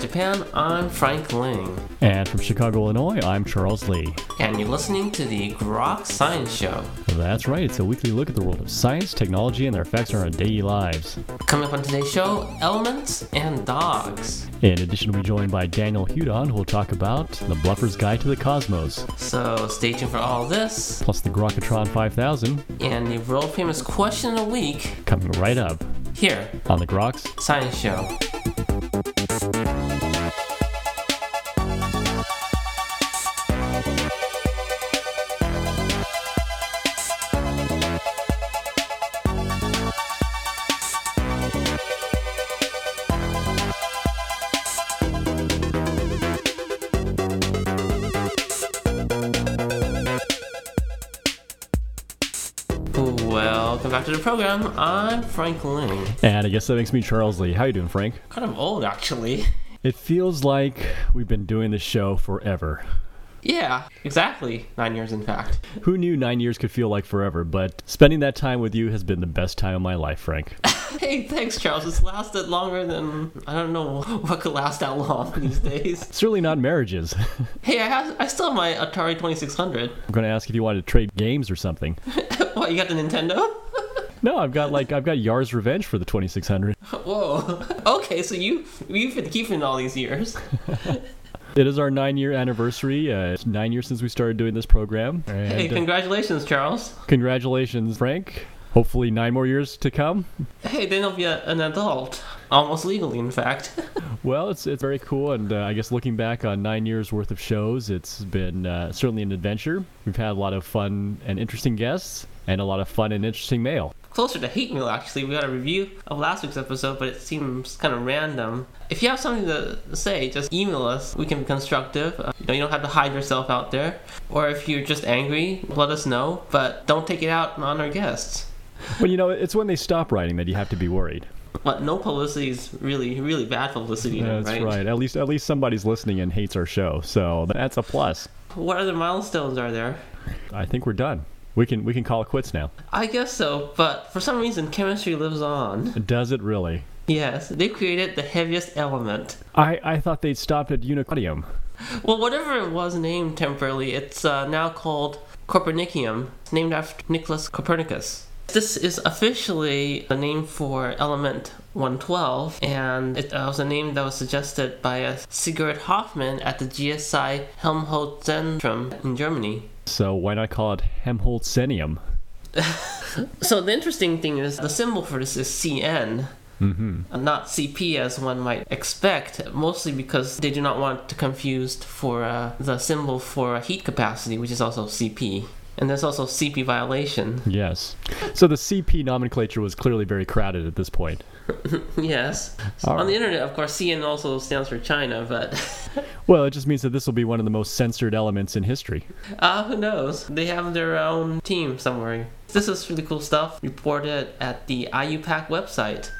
Japan, I'm Frank Ling. And from Chicago, Illinois, I'm Charles Lee. And you're listening to the Grok Science Show. That's right, it's a weekly look at the world of science, technology, and their effects on our daily lives. Coming up on today's show, elements and dogs. In addition, we'll be joined by Daniel Hudon, who will talk about the Bluffer's Guide to the Cosmos. So stay tuned for all this. Plus the Grokatron 5000. And the world famous question of the week. Coming right up. Here. On the Groks Science Show. The program. I'm Frank Ling. And I guess that makes me Charles Lee. How you doing, Frank? Kind of old, actually. It feels like we've been doing this show forever. Yeah, exactly. Nine years, in fact. Who knew nine years could feel like forever? But spending that time with you has been the best time of my life, Frank. hey, thanks, Charles. It's lasted longer than I don't know what could last that long these days. Certainly not marriages. hey, I have I still have my Atari Twenty Six Hundred. I'm going to ask if you wanted to trade games or something. what? You got the Nintendo? No, I've got like I've got Yar's Revenge for the 2600. Whoa. Okay, so you you've been keeping all these years. It is our nine year anniversary. Uh, it's nine years since we started doing this program. And, hey, congratulations, Charles. Congratulations, Frank. Hopefully, nine more years to come. Hey, then I'll be a, an adult. Almost legally, in fact. well, it's, it's very cool. And uh, I guess looking back on nine years worth of shows, it's been uh, certainly an adventure. We've had a lot of fun and interesting guests and a lot of fun and interesting mail closer to hate mail actually we got a review of last week's episode but it seems kind of random if you have something to say just email us we can be constructive uh, you know you don't have to hide yourself out there or if you're just angry let us know but don't take it out on our guests well you know it's when they stop writing that you have to be worried but no publicity is really, really bad publicity. That's right? right. At least, at least somebody's listening and hates our show, so that's a plus. What other milestones are there? I think we're done. We can we can call it quits now. I guess so, but for some reason chemistry lives on. Does it really? Yes, they created the heaviest element. I, I thought they'd stopped at unaconium. Well, whatever it was named temporarily, it's uh, now called Copernicium, named after Nicholas Copernicus. This is officially the name for element 112, and it uh, was a name that was suggested by Sigurd Hofmann at the GSI Helmholtz Zentrum in Germany. So why not call it Helmholtzenium? so the interesting thing is the symbol for this is CN. Mm-hmm. Not CP as one might expect, mostly because they do not want to confuse for uh, the symbol for heat capacity, which is also CP. And there's also CP violation. Yes. So the CP nomenclature was clearly very crowded at this point. yes. So on the internet, of course, CN also stands for China, but. well, it just means that this will be one of the most censored elements in history. Ah, uh, who knows? They have their own team somewhere. This is really cool stuff reported at the IUPAC website.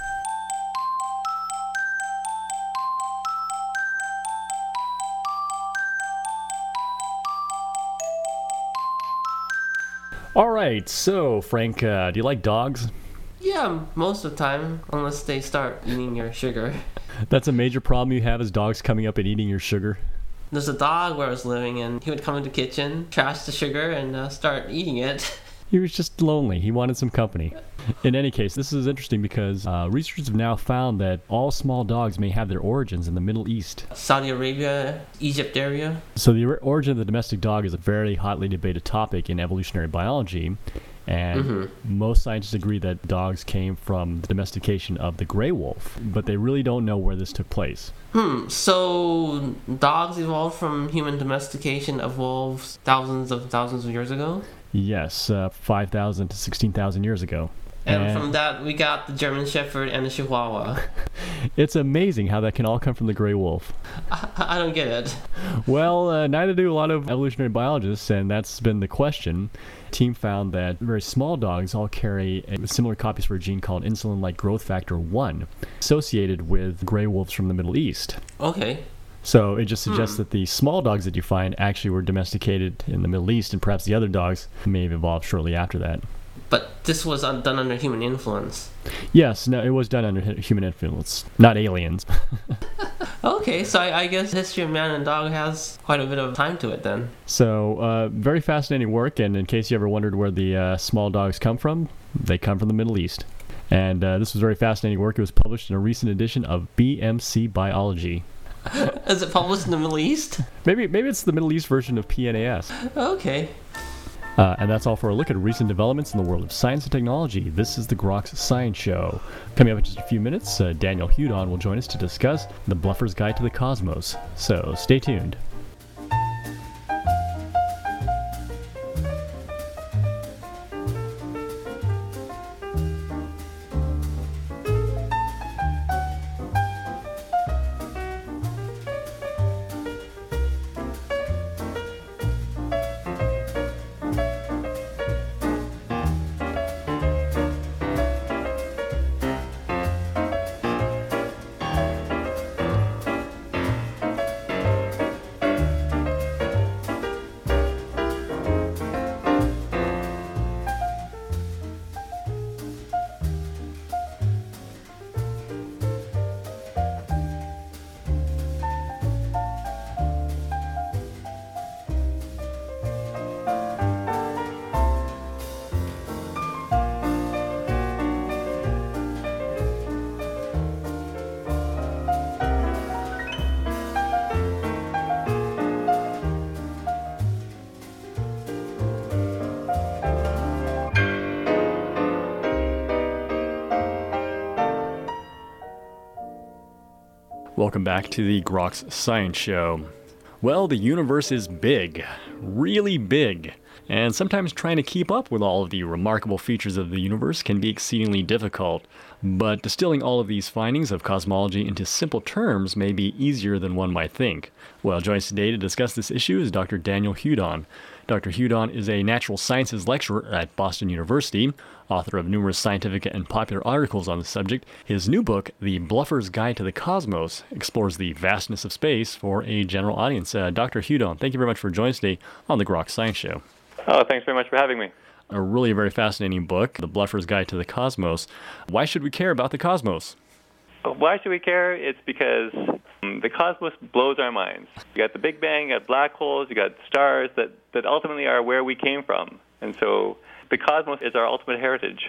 All right, so Frank, uh, do you like dogs? Yeah, most of the time, unless they start eating your sugar. That's a major problem you have is dogs coming up and eating your sugar. There's a dog where I was living, and he would come into the kitchen, trash the sugar, and uh, start eating it. He was just lonely. He wanted some company. In any case, this is interesting because uh, researchers have now found that all small dogs may have their origins in the Middle East. Saudi Arabia, Egypt area. So, the origin of the domestic dog is a very hotly debated topic in evolutionary biology. And mm-hmm. most scientists agree that dogs came from the domestication of the gray wolf, but they really don't know where this took place. Hmm, so dogs evolved from human domestication of wolves thousands of thousands of years ago? Yes, uh, 5,000 to 16,000 years ago. And, and, from that, we got the German Shepherd and the Chihuahua. it's amazing how that can all come from the gray wolf. I, I don't get it. Well, uh, neither do a lot of evolutionary biologists, and that's been the question. team found that very small dogs all carry similar copies for a gene called insulin like growth factor 1, associated with gray wolves from the Middle East. Okay. So it just suggests hmm. that the small dogs that you find actually were domesticated in the Middle East, and perhaps the other dogs may have evolved shortly after that. But this was done under human influence. Yes, no, it was done under human influence, not aliens. Okay, so I, I guess History of Man and Dog has quite a bit of time to it then. so, uh, very fascinating work. And in case you ever wondered where the uh, small dogs come from, they come from the Middle East. And uh, this was very fascinating work. It was published in a recent edition of BMC Biology. Is it published in the Middle East? Maybe, maybe it's the Middle East version of PNAS. Okay. Uh, and that's all for a look at recent developments in the world of science and technology. This is the Groks Science Show. Coming up in just a few minutes, uh, Daniel Hudon will join us to discuss the Bluffer's Guide to the Cosmos. So stay tuned. Welcome back to the Groks Science Show. Well, the universe is big, really big, and sometimes trying to keep up with all of the remarkable features of the universe can be exceedingly difficult. But distilling all of these findings of cosmology into simple terms may be easier than one might think. Well, joining us today to discuss this issue is Dr. Daniel Hudon. Dr. Hudon is a natural sciences lecturer at Boston University, author of numerous scientific and popular articles on the subject. His new book, The Bluffer's Guide to the Cosmos, explores the vastness of space for a general audience. Uh, Dr. Hudon, thank you very much for joining us today on the Grok Science Show. Oh, thanks very much for having me. A really very fascinating book, The Bluffer's Guide to the Cosmos. Why should we care about the cosmos? Why should we care? It's because um, the cosmos blows our minds. You got the Big Bang, you got black holes, you got stars that, that ultimately are where we came from. And so the cosmos is our ultimate heritage.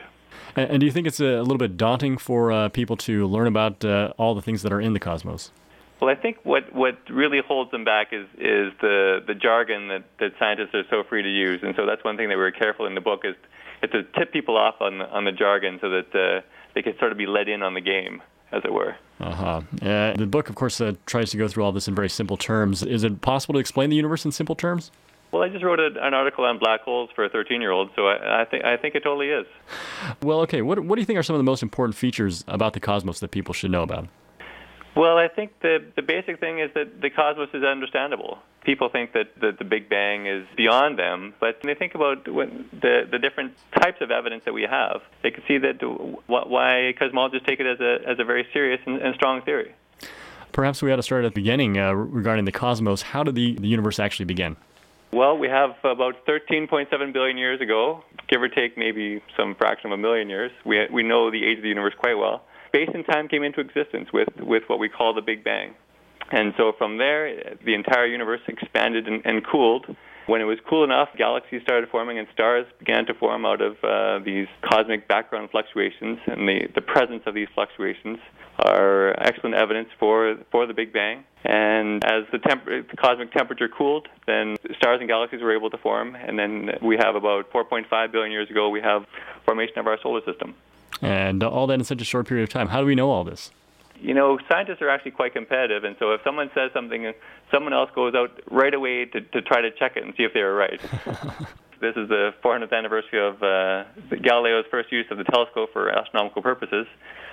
And, and do you think it's a little bit daunting for uh, people to learn about uh, all the things that are in the cosmos? Well, I think what, what really holds them back is, is the, the jargon that, that scientists are so free to use. And so that's one thing that we were careful in the book is, is to tip people off on the, on the jargon so that uh, they can sort of be let in on the game, as it were. Uh-huh. Uh, the book, of course, uh, tries to go through all this in very simple terms. Is it possible to explain the universe in simple terms? Well, I just wrote a, an article on black holes for a 13-year-old, so I, I think I think it totally is. Well, okay. What what do you think are some of the most important features about the cosmos that people should know about? Well, I think the the basic thing is that the cosmos is understandable. People think that, that the Big Bang is beyond them, but when they think about when the the different types of evidence that we have, they can see that wh- why cosmologists take it as a as a very serious and, and strong theory. Perhaps we ought to start at the beginning uh, regarding the cosmos. How did the, the universe actually begin? Well, we have about 13.7 billion years ago, give or take maybe some fraction of a million years. We we know the age of the universe quite well space and time came into existence with, with what we call the Big Bang. And so from there, the entire universe expanded and, and cooled. When it was cool enough, galaxies started forming and stars began to form out of uh, these cosmic background fluctuations. And the, the presence of these fluctuations are excellent evidence for, for the Big Bang. And as the, temp- the cosmic temperature cooled, then stars and galaxies were able to form. And then we have about 4.5 billion years ago, we have formation of our solar system. And all that in such a short period of time. How do we know all this? You know, scientists are actually quite competitive, and so if someone says something, someone else goes out right away to, to try to check it and see if they were right. this is the 400th anniversary of uh, Galileo's first use of the telescope for astronomical purposes.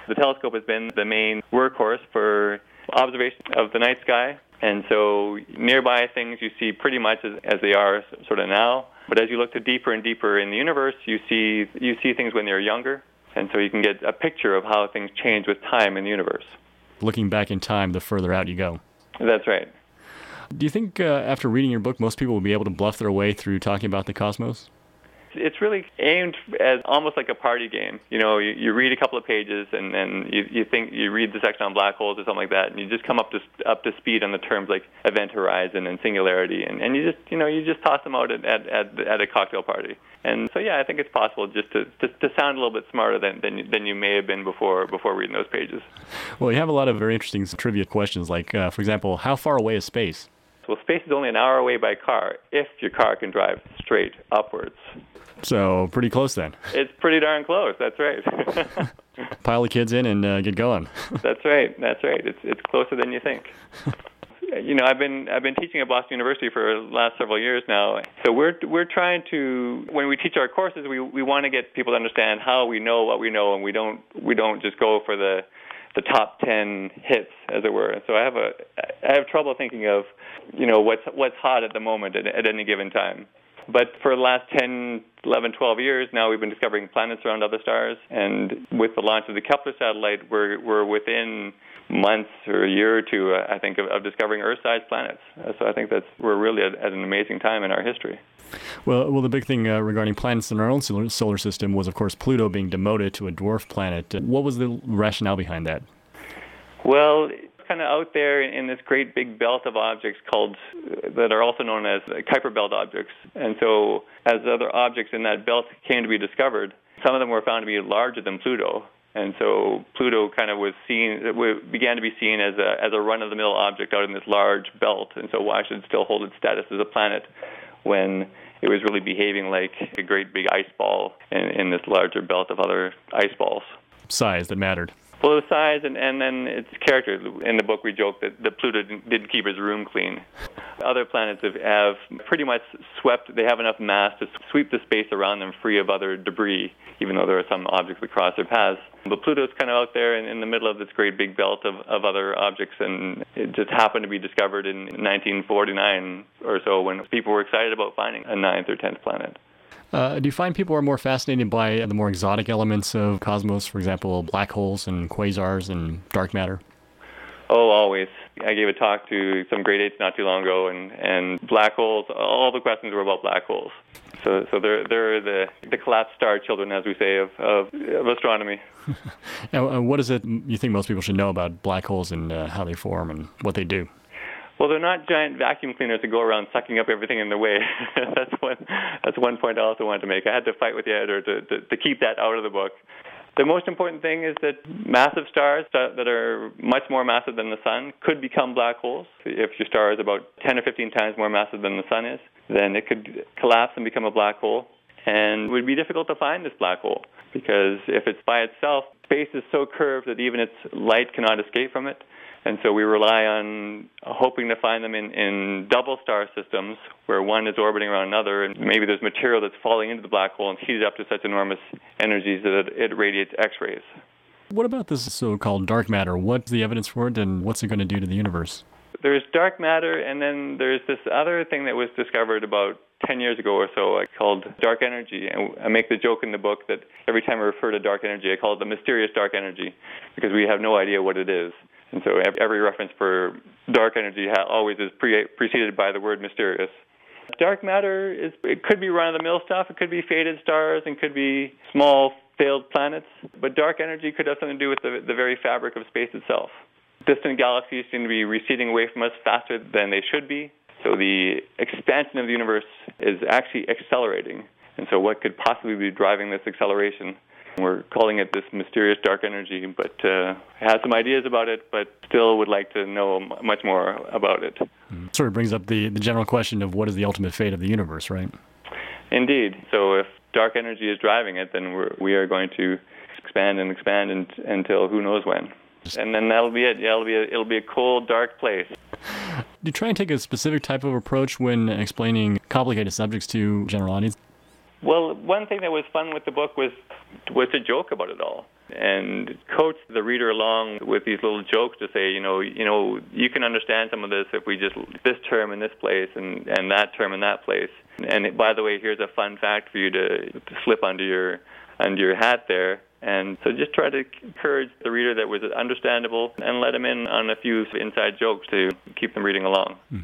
The telescope has been the main workhorse for observation of the night sky, and so nearby things you see pretty much as, as they are sort of now. But as you look to deeper and deeper in the universe, you see you see things when they're younger, and so you can get a picture of how things change with time in the universe. Looking back in time, the further out you go. That's right. Do you think uh, after reading your book, most people will be able to bluff their way through talking about the cosmos? It's really aimed as almost like a party game. You know, you, you read a couple of pages and then you, you think you read the section on black holes or something like that, and you just come up to up to speed on the terms like event horizon and singularity, and, and you just you know you just toss them out at, at at at a cocktail party. And so yeah, I think it's possible just to to, to sound a little bit smarter than than you, than you may have been before before reading those pages. Well, you have a lot of very interesting trivia questions, like uh, for example, how far away is space? Well, space is only an hour away by car if your car can drive straight upwards. So pretty close then. It's pretty darn close. That's right. Pile the kids in and uh, get going. that's right. That's right. It's it's closer than you think. you know, I've been I've been teaching at Boston University for the last several years now. So we're we're trying to when we teach our courses, we we want to get people to understand how we know what we know, and we don't we don't just go for the the top 10 hits, as it were. So I have a I have trouble thinking of, you know, what's what's hot at the moment at, at any given time. But for the last 10, 11, 12 years now, we've been discovering planets around other stars. And with the launch of the Kepler satellite, we're we're within months or a year or two, uh, I think, of, of discovering Earth-sized planets. Uh, so I think that's we're really at, at an amazing time in our history. Well, well, the big thing uh, regarding planets in our own solar, solar system was, of course, Pluto being demoted to a dwarf planet. What was the rationale behind that? Well, kind of out there in this great big belt of objects called that are also known as Kuiper belt objects. And so, as other objects in that belt came to be discovered, some of them were found to be larger than Pluto. And so Pluto kind of was seen, began to be seen as a as a run-of-the-mill object out in this large belt. And so, why should it still hold its status as a planet when it was really behaving like a great big ice ball in, in this larger belt of other ice balls. Size that mattered. Well, the size and, and then its character. In the book, we joke that, that Pluto didn't, didn't keep his room clean. Other planets have, have pretty much swept, they have enough mass to sweep the space around them free of other debris, even though there are some objects that cross their paths. But Pluto's kind of out there in, in the middle of this great big belt of, of other objects, and it just happened to be discovered in 1949 or so when people were excited about finding a ninth or tenth planet. Uh, do you find people are more fascinated by the more exotic elements of cosmos, for example, black holes and quasars and dark matter? Oh, always. I gave a talk to some grade eights not too long ago, and, and black holes. All the questions were about black holes. So, so they're they're the the collapsed star children, as we say, of of, of astronomy. and what is it you think most people should know about black holes and uh, how they form and what they do? Well, they're not giant vacuum cleaners that go around sucking up everything in their way. that's one. That's one point I also wanted to make. I had to fight with the editor to, to, to keep that out of the book. The most important thing is that massive stars that are much more massive than the sun could become black holes. If your star is about 10 or 15 times more massive than the sun is, then it could collapse and become a black hole. And it would be difficult to find this black hole because if it's by itself, space is so curved that even its light cannot escape from it. And so we rely on hoping to find them in, in double star systems where one is orbiting around another, and maybe there's material that's falling into the black hole and heated up to such enormous energies that it, it radiates X rays. What about this so called dark matter? What's the evidence for it, and what's it going to do to the universe? There's dark matter, and then there's this other thing that was discovered about 10 years ago or so called dark energy. And I make the joke in the book that every time I refer to dark energy, I call it the mysterious dark energy because we have no idea what it is. And so every reference for dark energy always is pre- preceded by the word mysterious. Dark matter is it could be run of the mill stuff, it could be faded stars, and could be small failed planets. But dark energy could have something to do with the, the very fabric of space itself. Distant galaxies seem to be receding away from us faster than they should be. So the expansion of the universe is actually accelerating. And so, what could possibly be driving this acceleration? We're calling it this mysterious dark energy, but uh, has some ideas about it, but still would like to know much more about it. Mm-hmm. Sort of brings up the, the general question of what is the ultimate fate of the universe, right? Indeed. So if dark energy is driving it, then we're, we are going to expand and expand and, until who knows when. And then that'll be it. Yeah, it'll be a, it'll be a cold, dark place. Do you try and take a specific type of approach when explaining complicated subjects to general audience? Well, one thing that was fun with the book was was to joke about it all and coach the reader along with these little jokes to say, you know, you know, you can understand some of this if we just this term in this place and and that term in that place. And by the way, here's a fun fact for you to, to slip under your under your hat there. And so just try to encourage the reader that was understandable and let them in on a few inside jokes to keep them reading along. Hmm.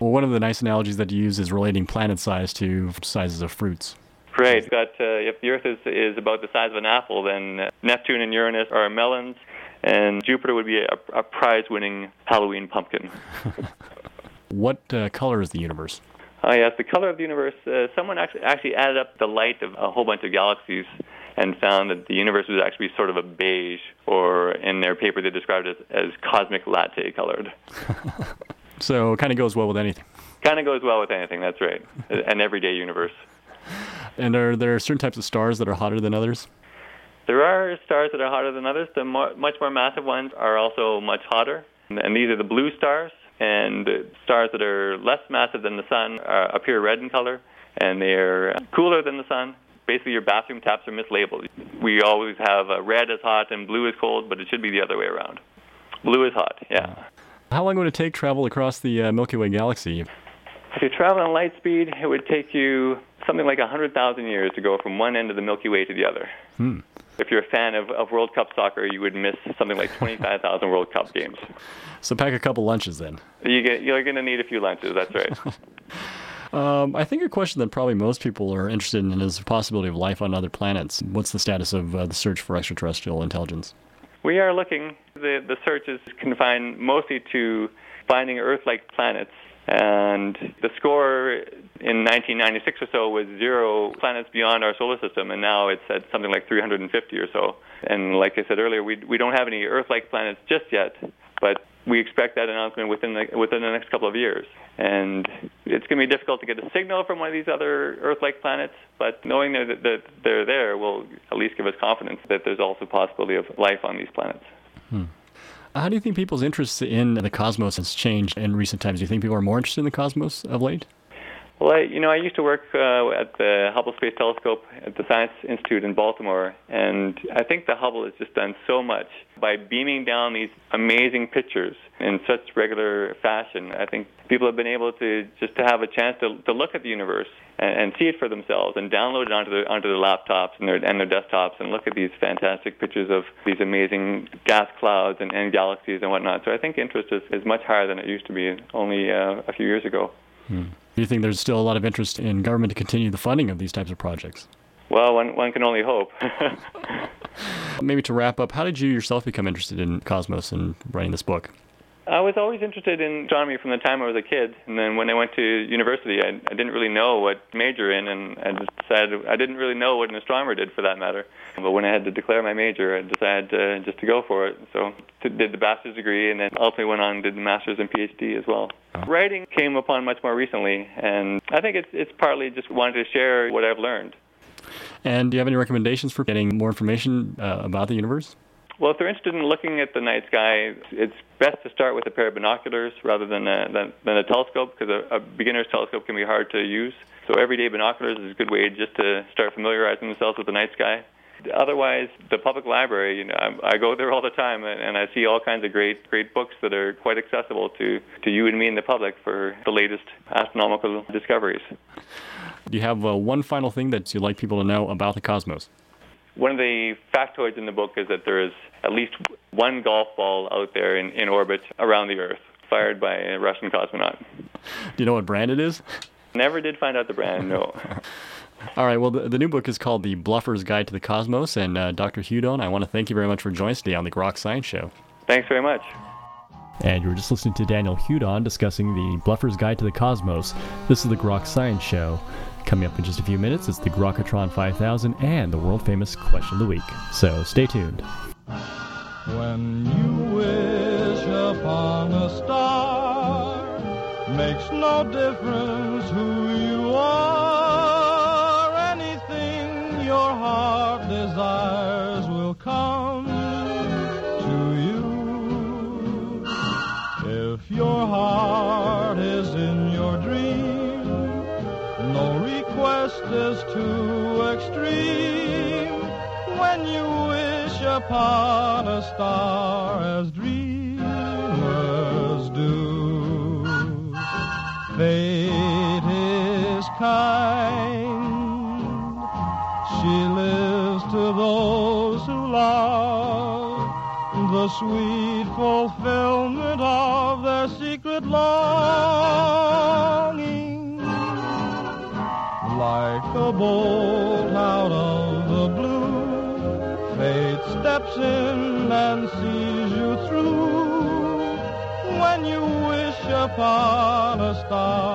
Well, one of the nice analogies that you use is relating planet size to sizes of fruits. Right. Got uh, if the Earth is is about the size of an apple, then uh, Neptune and Uranus are melons, and Jupiter would be a, a prize-winning Halloween pumpkin. what uh, color is the universe? Oh yes, the color of the universe. Uh, someone actually actually added up the light of a whole bunch of galaxies and found that the universe was actually sort of a beige, or in their paper they described it as, as cosmic latte colored. so it kind of goes well with anything. Kind of goes well with anything. That's right. An everyday universe. And are there certain types of stars that are hotter than others? There are stars that are hotter than others. The more, much more massive ones are also much hotter, and these are the blue stars. And stars that are less massive than the sun are, appear red in color, and they are cooler than the sun. Basically, your bathroom taps are mislabeled. We always have uh, red is hot and blue is cold, but it should be the other way around. Blue is hot, yeah. How long would it take travel across the uh, Milky Way galaxy? If you travel on light speed, it would take you something like 100,000 years to go from one end of the Milky Way to the other. Hmm. If you're a fan of, of World Cup soccer, you would miss something like 25,000 World Cup games. So pack a couple lunches then. You get, you're going to need a few lunches, that's right. um, I think a question that probably most people are interested in is the possibility of life on other planets. What's the status of uh, the search for extraterrestrial intelligence? We are looking. The, the search is confined mostly to finding Earth like planets and the score in 1996 or so was zero planets beyond our solar system, and now it's at something like 350 or so. And like I said earlier, we we don't have any Earth-like planets just yet, but we expect that announcement within the within the next couple of years. And it's going to be difficult to get a signal from one of these other Earth-like planets, but knowing that, that they're there will at least give us confidence that there's also possibility of life on these planets. Hmm. How do you think people's interest in the cosmos has changed in recent times? Do you think people are more interested in the cosmos of late? Well, I, you know, I used to work uh, at the Hubble Space Telescope at the Science Institute in Baltimore, and I think the Hubble has just done so much by beaming down these amazing pictures in such regular fashion. I think people have been able to just to have a chance to, to look at the universe and, and see it for themselves and download it onto their onto their laptops and their and their desktops and look at these fantastic pictures of these amazing gas clouds and, and galaxies and whatnot. So I think interest is, is much higher than it used to be only uh, a few years ago. Hmm. Do you think there's still a lot of interest in government to continue the funding of these types of projects? Well, one, one can only hope. Maybe to wrap up, how did you yourself become interested in cosmos and writing this book? I was always interested in astronomy from the time I was a kid, and then when I went to university, I, I didn't really know what major in, and I just decided I didn't really know what an astronomer did for that matter. But when I had to declare my major, I decided uh, just to go for it. So did the bachelor's degree, and then ultimately went on and did the master's and PhD as well. Oh. Writing came upon much more recently, and I think it's it's partly just wanted to share what I've learned. And do you have any recommendations for getting more information uh, about the universe? Well, if they're interested in looking at the night sky, it's best to start with a pair of binoculars rather than a, than, than a telescope because a, a beginner's telescope can be hard to use. So everyday binoculars is a good way just to start familiarizing themselves with the night sky. Otherwise, the public library, you know, I, I go there all the time, and, and I see all kinds of great, great books that are quite accessible to, to you and me and the public for the latest astronomical discoveries. Do you have uh, one final thing that you'd like people to know about the cosmos? One of the factoids in the book is that there is at least one golf ball out there in, in orbit around the Earth, fired by a Russian cosmonaut. Do you know what brand it is? Never did find out the brand, no. All right, well, the, the, new book is called The Bluffer's Guide to the Cosmos, and uh, Dr. Hudon, I want to thank you very much for joining us today on the Groks Science Show. Thanks very much. And you were just listening to Daniel Hudon discussing the Bluffer's Guide to the Cosmos. This is the Groks Science Show. Coming up in just a few minutes, it's the Grokatron 5000 and the world famous Question of the Week. So stay tuned. When you wish upon a star, makes no difference is too extreme. When you wish upon a star as dreamers do, fate is kind. She lives to those who love the sweet fulfillment of their secret longing bolt out of the blue. Fate steps in and sees you through. When you wish upon a star,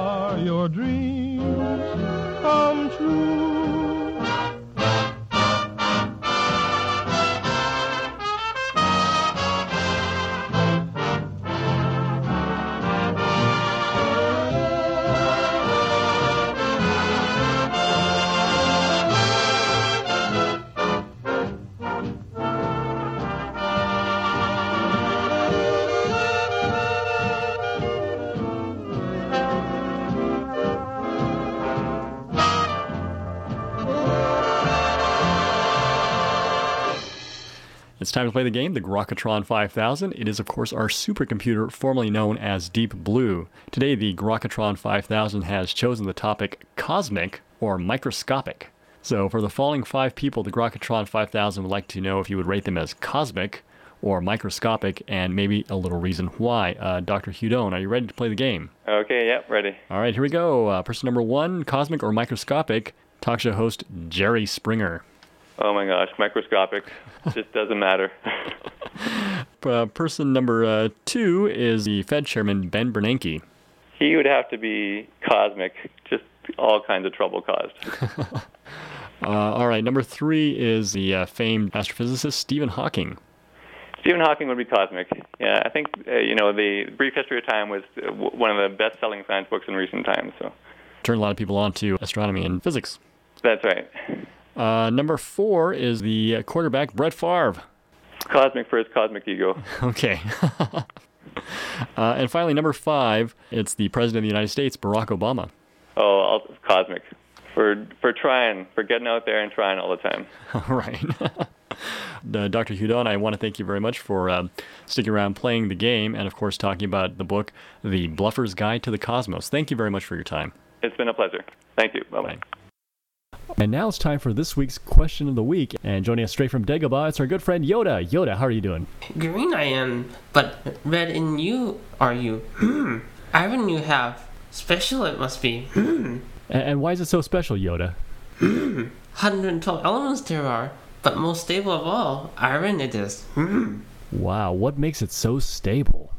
time to play the game, the Grokatron 5000. It is, of course, our supercomputer formerly known as Deep Blue. Today, the Grokatron 5000 has chosen the topic cosmic or microscopic. So, for the following five people, the Grokatron 5000 would like to know if you would rate them as cosmic or microscopic and maybe a little reason why. Uh, Dr. Hudon, are you ready to play the game? Okay, yep, ready. All right, here we go. Uh, person number one, cosmic or microscopic, talk show host Jerry Springer. Oh my gosh, microscopic. Just doesn't matter. Uh, person number uh, two is the Fed chairman Ben Bernanke. he would have to be cosmic, just all kinds of trouble caused. Uh, all right, number three is the uh, famed astrophysicist Stephen Hawking. Stephen Hawking would be cosmic. Yeah, I think uh, you know the Brief History of Time was uh, one of the best-selling science books in recent times. So Turned a lot of people on to astronomy and physics. that's right. Uh, number four is the uh, quarterback Brett Favre. Cosmic for his cosmic ego. Okay. uh, and finally, number five, it's the President of the United States, Barack Obama. Oh, I'll, cosmic for for trying, for getting out there and trying all the time. All right. Uh, Dr. Hudon, I want to thank you very much for um, sticking around playing the game and, of course, talking about the book, The Bluffer's Guide to the Cosmos. Thank you very much for your time. It's been a pleasure. Thank you. Bye bye. Bye. And now it's time for this week's question of the week. And joining us straight from Dagobah, it's our good friend Yoda. Yoda, how are you doing? Green I am, but red in you are you. Hmm. Iron you have. Special it must be. Hmm. And, and why is it so special, Yoda? 112 elements there are, but most stable of all, iron it is. Hmm. Wow, what makes it so stable?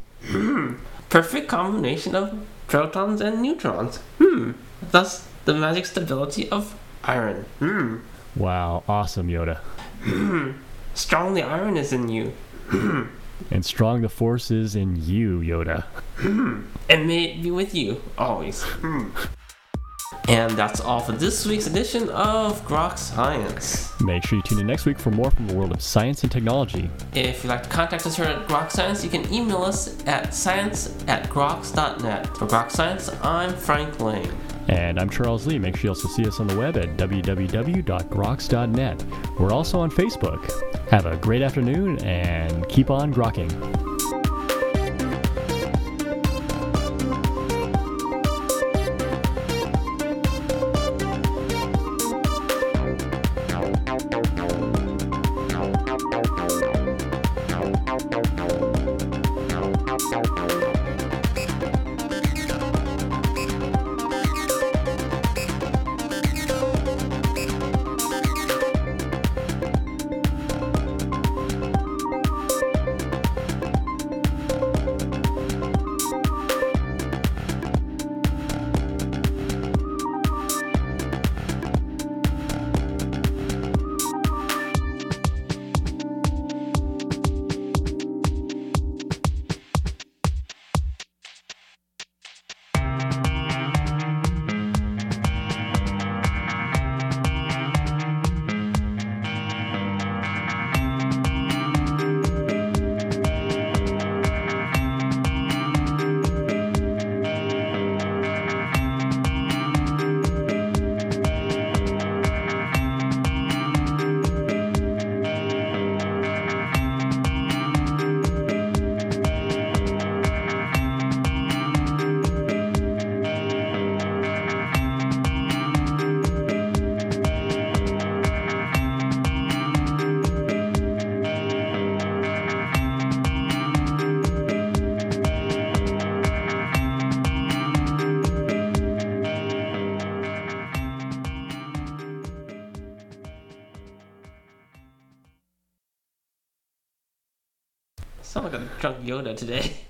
Perfect combination of protons and neutrons. Hmm. Thus, the magic stability of iron. Hmm. Wow, awesome, Yoda. Strong the iron is in you, And strong the force is in you, Yoda. and may it be with you always. Hmm. And that's all for this week's edition of Grok Science. Make sure you tune in next week for more from the world of science and technology. If you'd like to contact us here at Grok Science, you can email us at science at groks.net. For Grok Science, I'm Frank Ling. And I'm Charles Lee. Make sure you also see us on the web at www.groks.net. We're also on Facebook. Have a great afternoon and keep on grokking. Yoda today.